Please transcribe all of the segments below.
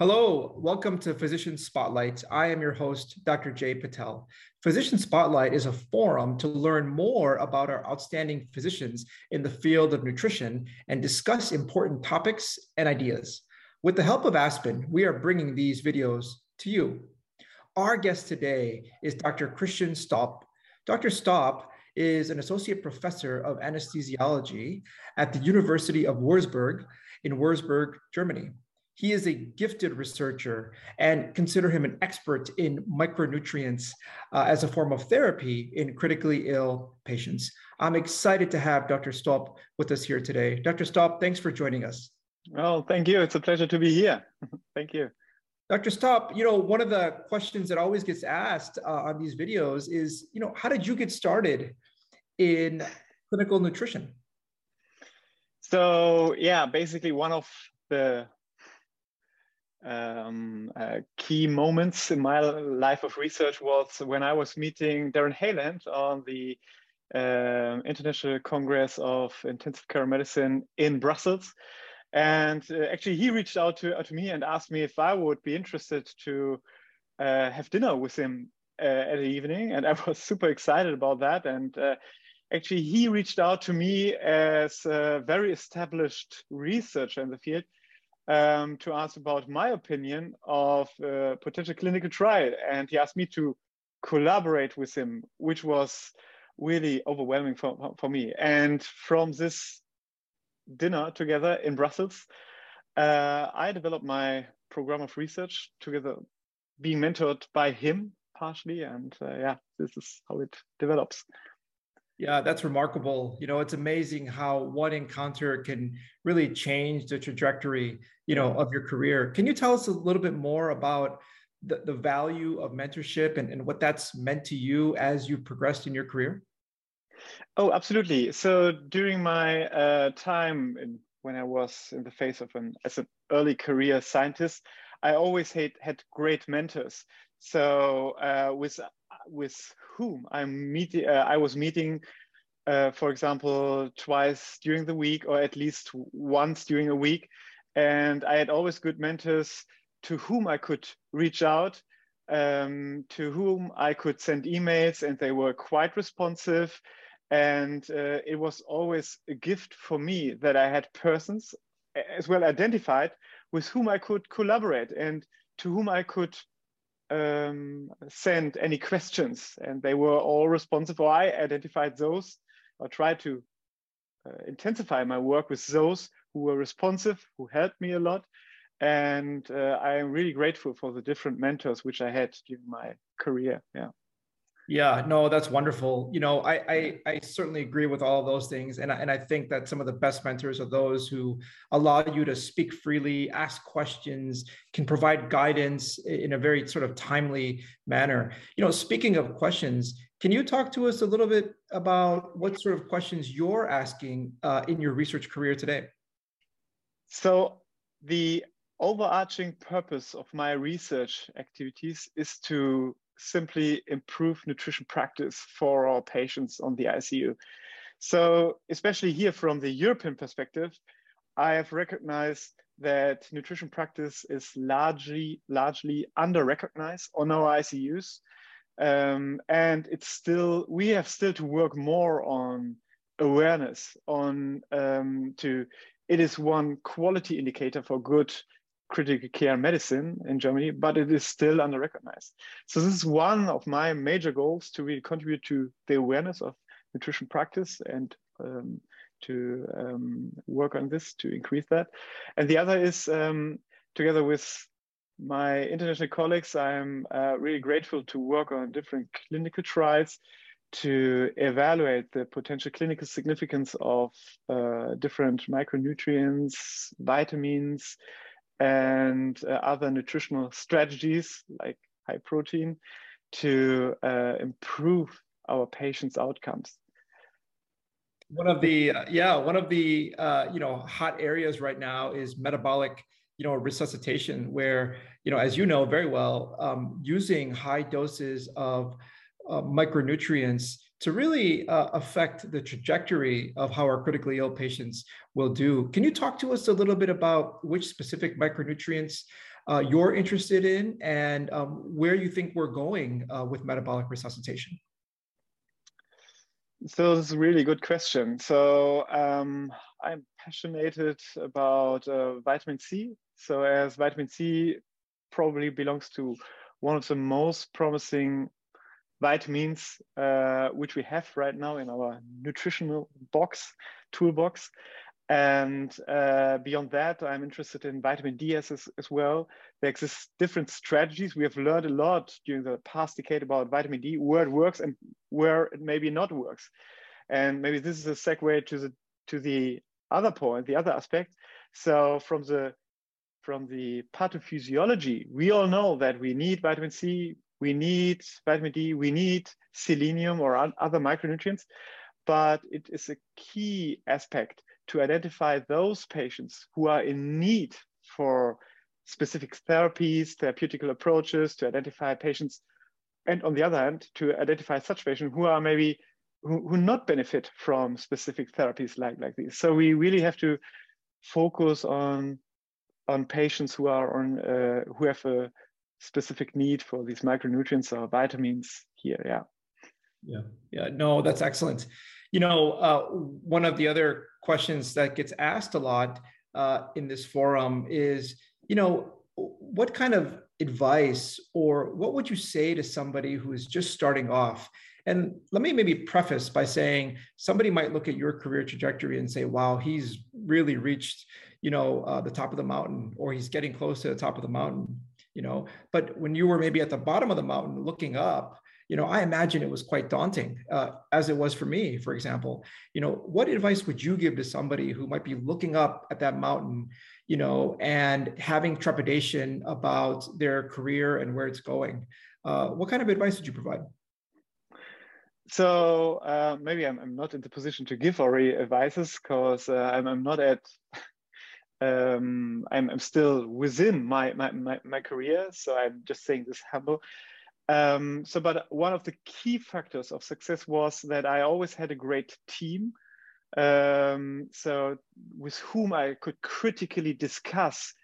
Hello, welcome to Physician Spotlight. I am your host, Dr. Jay Patel. Physician Spotlight is a forum to learn more about our outstanding physicians in the field of nutrition and discuss important topics and ideas. With the help of Aspen, we are bringing these videos to you. Our guest today is Dr. Christian Stoppe. Dr. Stoppe is an associate professor of anesthesiology at the University of Würzburg in Würzburg, Germany. He is a gifted researcher and consider him an expert in micronutrients uh, as a form of therapy in critically ill patients. I'm excited to have Dr. Stoppe with us here today. Dr. Stoppe, thanks for joining us. Well, thank you. It's a pleasure to be here. thank you. Dr. Stoppe, you know, one of the questions that always gets asked uh, on these videos is, you know, how did you get started in clinical nutrition? So, yeah, basically one of the um, uh, key moments in my life of research was when I was meeting Daren Heyland on the uh, International Congress of Intensive Care Medicine in Brussels. And uh, actually, he reached out to, uh, to me and asked me if I would be interested to uh, have dinner with him uh, at the evening. And I was super excited about that. And actually, he reached out to me as a very established researcher in the field um, to ask about my opinion of a potential clinical trial. And he asked me to collaborate with him, which was really overwhelming for, for me. And from this dinner together in Brussels, uh, I developed my program of research together, being mentored by him partially. And uh, yeah, this is how it develops. Yeah, that's remarkable. You know, it's amazing how one encounter can really change the trajectory, you know, of your career. Can you tell us a little bit more about the, the value of mentorship and, and what that's meant to you as you've progressed in your career? Oh, absolutely. So during my uh, time in, when I was in the face of an as an early career scientist, I always had, had great mentors. So uh, with with whom I'm meeting, uh, I was meeting, uh, for example, twice during the week or at least once during a week. And I had always good mentors to whom I could reach out, um, to whom I could send emails, and they were quite responsive. And uh, it was always a gift for me that I had persons as well identified with whom I could collaborate and to whom I could um, send any questions, and they were all responsive. I identified those, or tried to uh, intensify my work with those who were responsive, who helped me a lot, and uh, I am really grateful for the different mentors which I had during my career. Yeah. Yeah, no, that's wonderful. You know, I, I, I certainly agree with all of those things, and I, and I think that some of the best mentors are those who allow you to speak freely, ask questions, can provide guidance in a very sort of timely manner. You know, speaking of questions, can you talk to us a little bit about what sort of questions you're asking uh, in your research career today? So the overarching purpose of my research activities is to simply improve nutrition practice for our patients on the ICU. So, especially here from the European perspective, I have recognized that nutrition practice is largely largely under recognized on our ICUs, um, and it's still we have still to work more on awareness on um, to it is one quality indicator for good critical care medicine in Germany, but it is still under-recognized. So this is one of my major goals to really contribute to the awareness of nutrition practice and um, to um, work on this to increase that. And the other is um, together with my international colleagues, I'm uh, really grateful to work on different clinical trials to evaluate the potential clinical significance of uh, different micronutrients, vitamins, and uh, other nutritional strategies like high protein to uh, improve our patients' outcomes. One of the uh, yeah, one of the uh, you know hot areas right now is metabolic you know resuscitation, where you know as you know very well, um, using high doses of uh, micronutrients to really uh, affect the trajectory of how our critically ill patients will do. Can you talk to us a little bit about which specific micronutrients uh, you're interested in and um, where you think we're going uh, with metabolic resuscitation. So this is a really good question. So um, I'm passionate about uh, vitamin C. So as vitamin C probably belongs to one of the most promising vitamins uh, which we have right now in our nutritional box, toolbox. And uh, beyond that, I'm interested in vitamin D as, as well. There exist different strategies. We have learned a lot during the past decade about vitamin D, where it works and where it maybe not works. And maybe this is a segue to the to the other point, the other aspect. So from the from the pathophysiology, we all know that we need vitamin C, we need vitamin D, we need selenium or other micronutrients, but it is a key aspect to identify those patients who are in need for specific therapies, therapeutic approaches, to identify patients, and on the other hand, to identify such patients who are maybe who, who not benefit from specific therapies like, like these. So we really have to focus on on patients who are on uh, who have a specific need for these micronutrients or vitamins here. Yeah. Yeah. Yeah. No, that's excellent. You know, uh, one of the other questions that gets asked a lot uh, in this forum is, you know, what kind of advice or what would you say to somebody who is just starting off? And let me maybe preface by saying somebody might look at your career trajectory and say, wow, he's really reached, you know, uh, the top of the mountain or he's getting close to the top of the mountain, you know. But when you were maybe at the bottom of the mountain looking up, you know, I imagine it was quite daunting, uh, as it was for me, for example. You know, what advice would you give to somebody who might be looking up at that mountain, you know, and having trepidation about their career and where it's going? Uh, what kind of advice would you provide? So uh, maybe I'm, I'm, not in the position to give already advices because uh, I'm, I'm, not at. Um, I'm, I'm, still within my, my, my, my career, so I'm just saying this humble. Um, so, but one of the key factors of success was that I always had a great team. Um, so, with whom I could critically discuss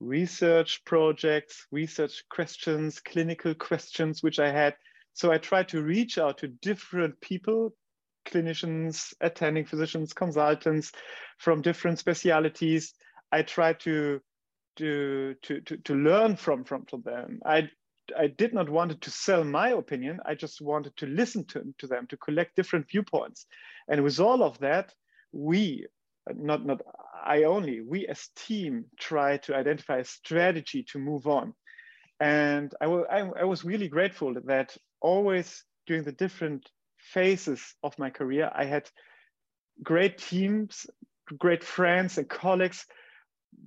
research projects, research questions, clinical questions, which I had. So, I tried to reach out to different people, clinicians, attending physicians, consultants from different specialities. I tried to to to to, to learn from from, from them. I I did not want to sell my opinion. I just wanted to listen to, to them, to collect different viewpoints. And with all of that, we, not, not I only, we as team try to identify a strategy to move on. And I, I, I was really grateful that always during the different phases of my career, I had great teams, great friends and colleagues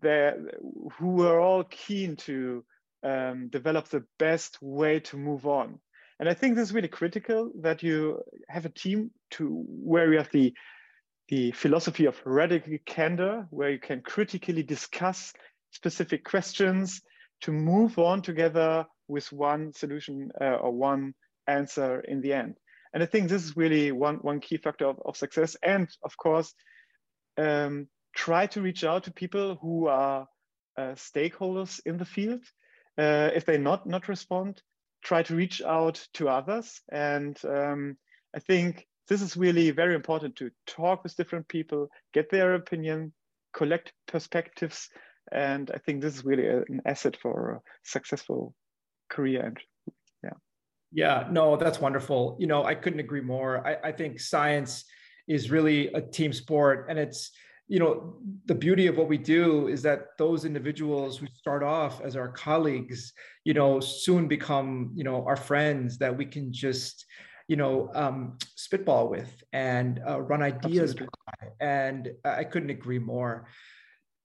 who were all keen to um, develop the best way to move on. And I think this is really critical that you have a team to where you have the the philosophy of radical candor, where you can critically discuss specific questions to move on together with one solution uh, or one answer in the end. And I think this is really one, one key factor of, of success. And of course, um, try to reach out to people who are uh, stakeholders in the field uh, if they not not respond, try to reach out to others. And um, I think this is really very important to talk with different people, get their opinion, collect perspectives, and I think this is really an asset for a successful career. And yeah, yeah, no, that's wonderful. You know, I couldn't agree more. I, I think science is really a team sport, and it's you know the beauty of what we do is that those individuals who start off as our colleagues you know soon become you know our friends that we can just you know um, spitball with and uh, run ideas by. and i couldn't agree more.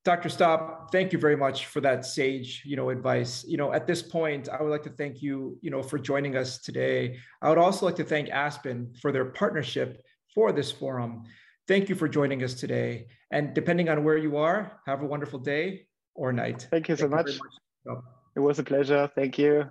Dr Stoppe, thank you very much for that sage you know advice. You know at this point i would like to thank you you know for joining us today. I would also like to thank aspen for their partnership for this forum Thank you for joining us today. And depending on where you are, have a wonderful day or night. Thank you so Thank much. You much. It was a pleasure. Thank you.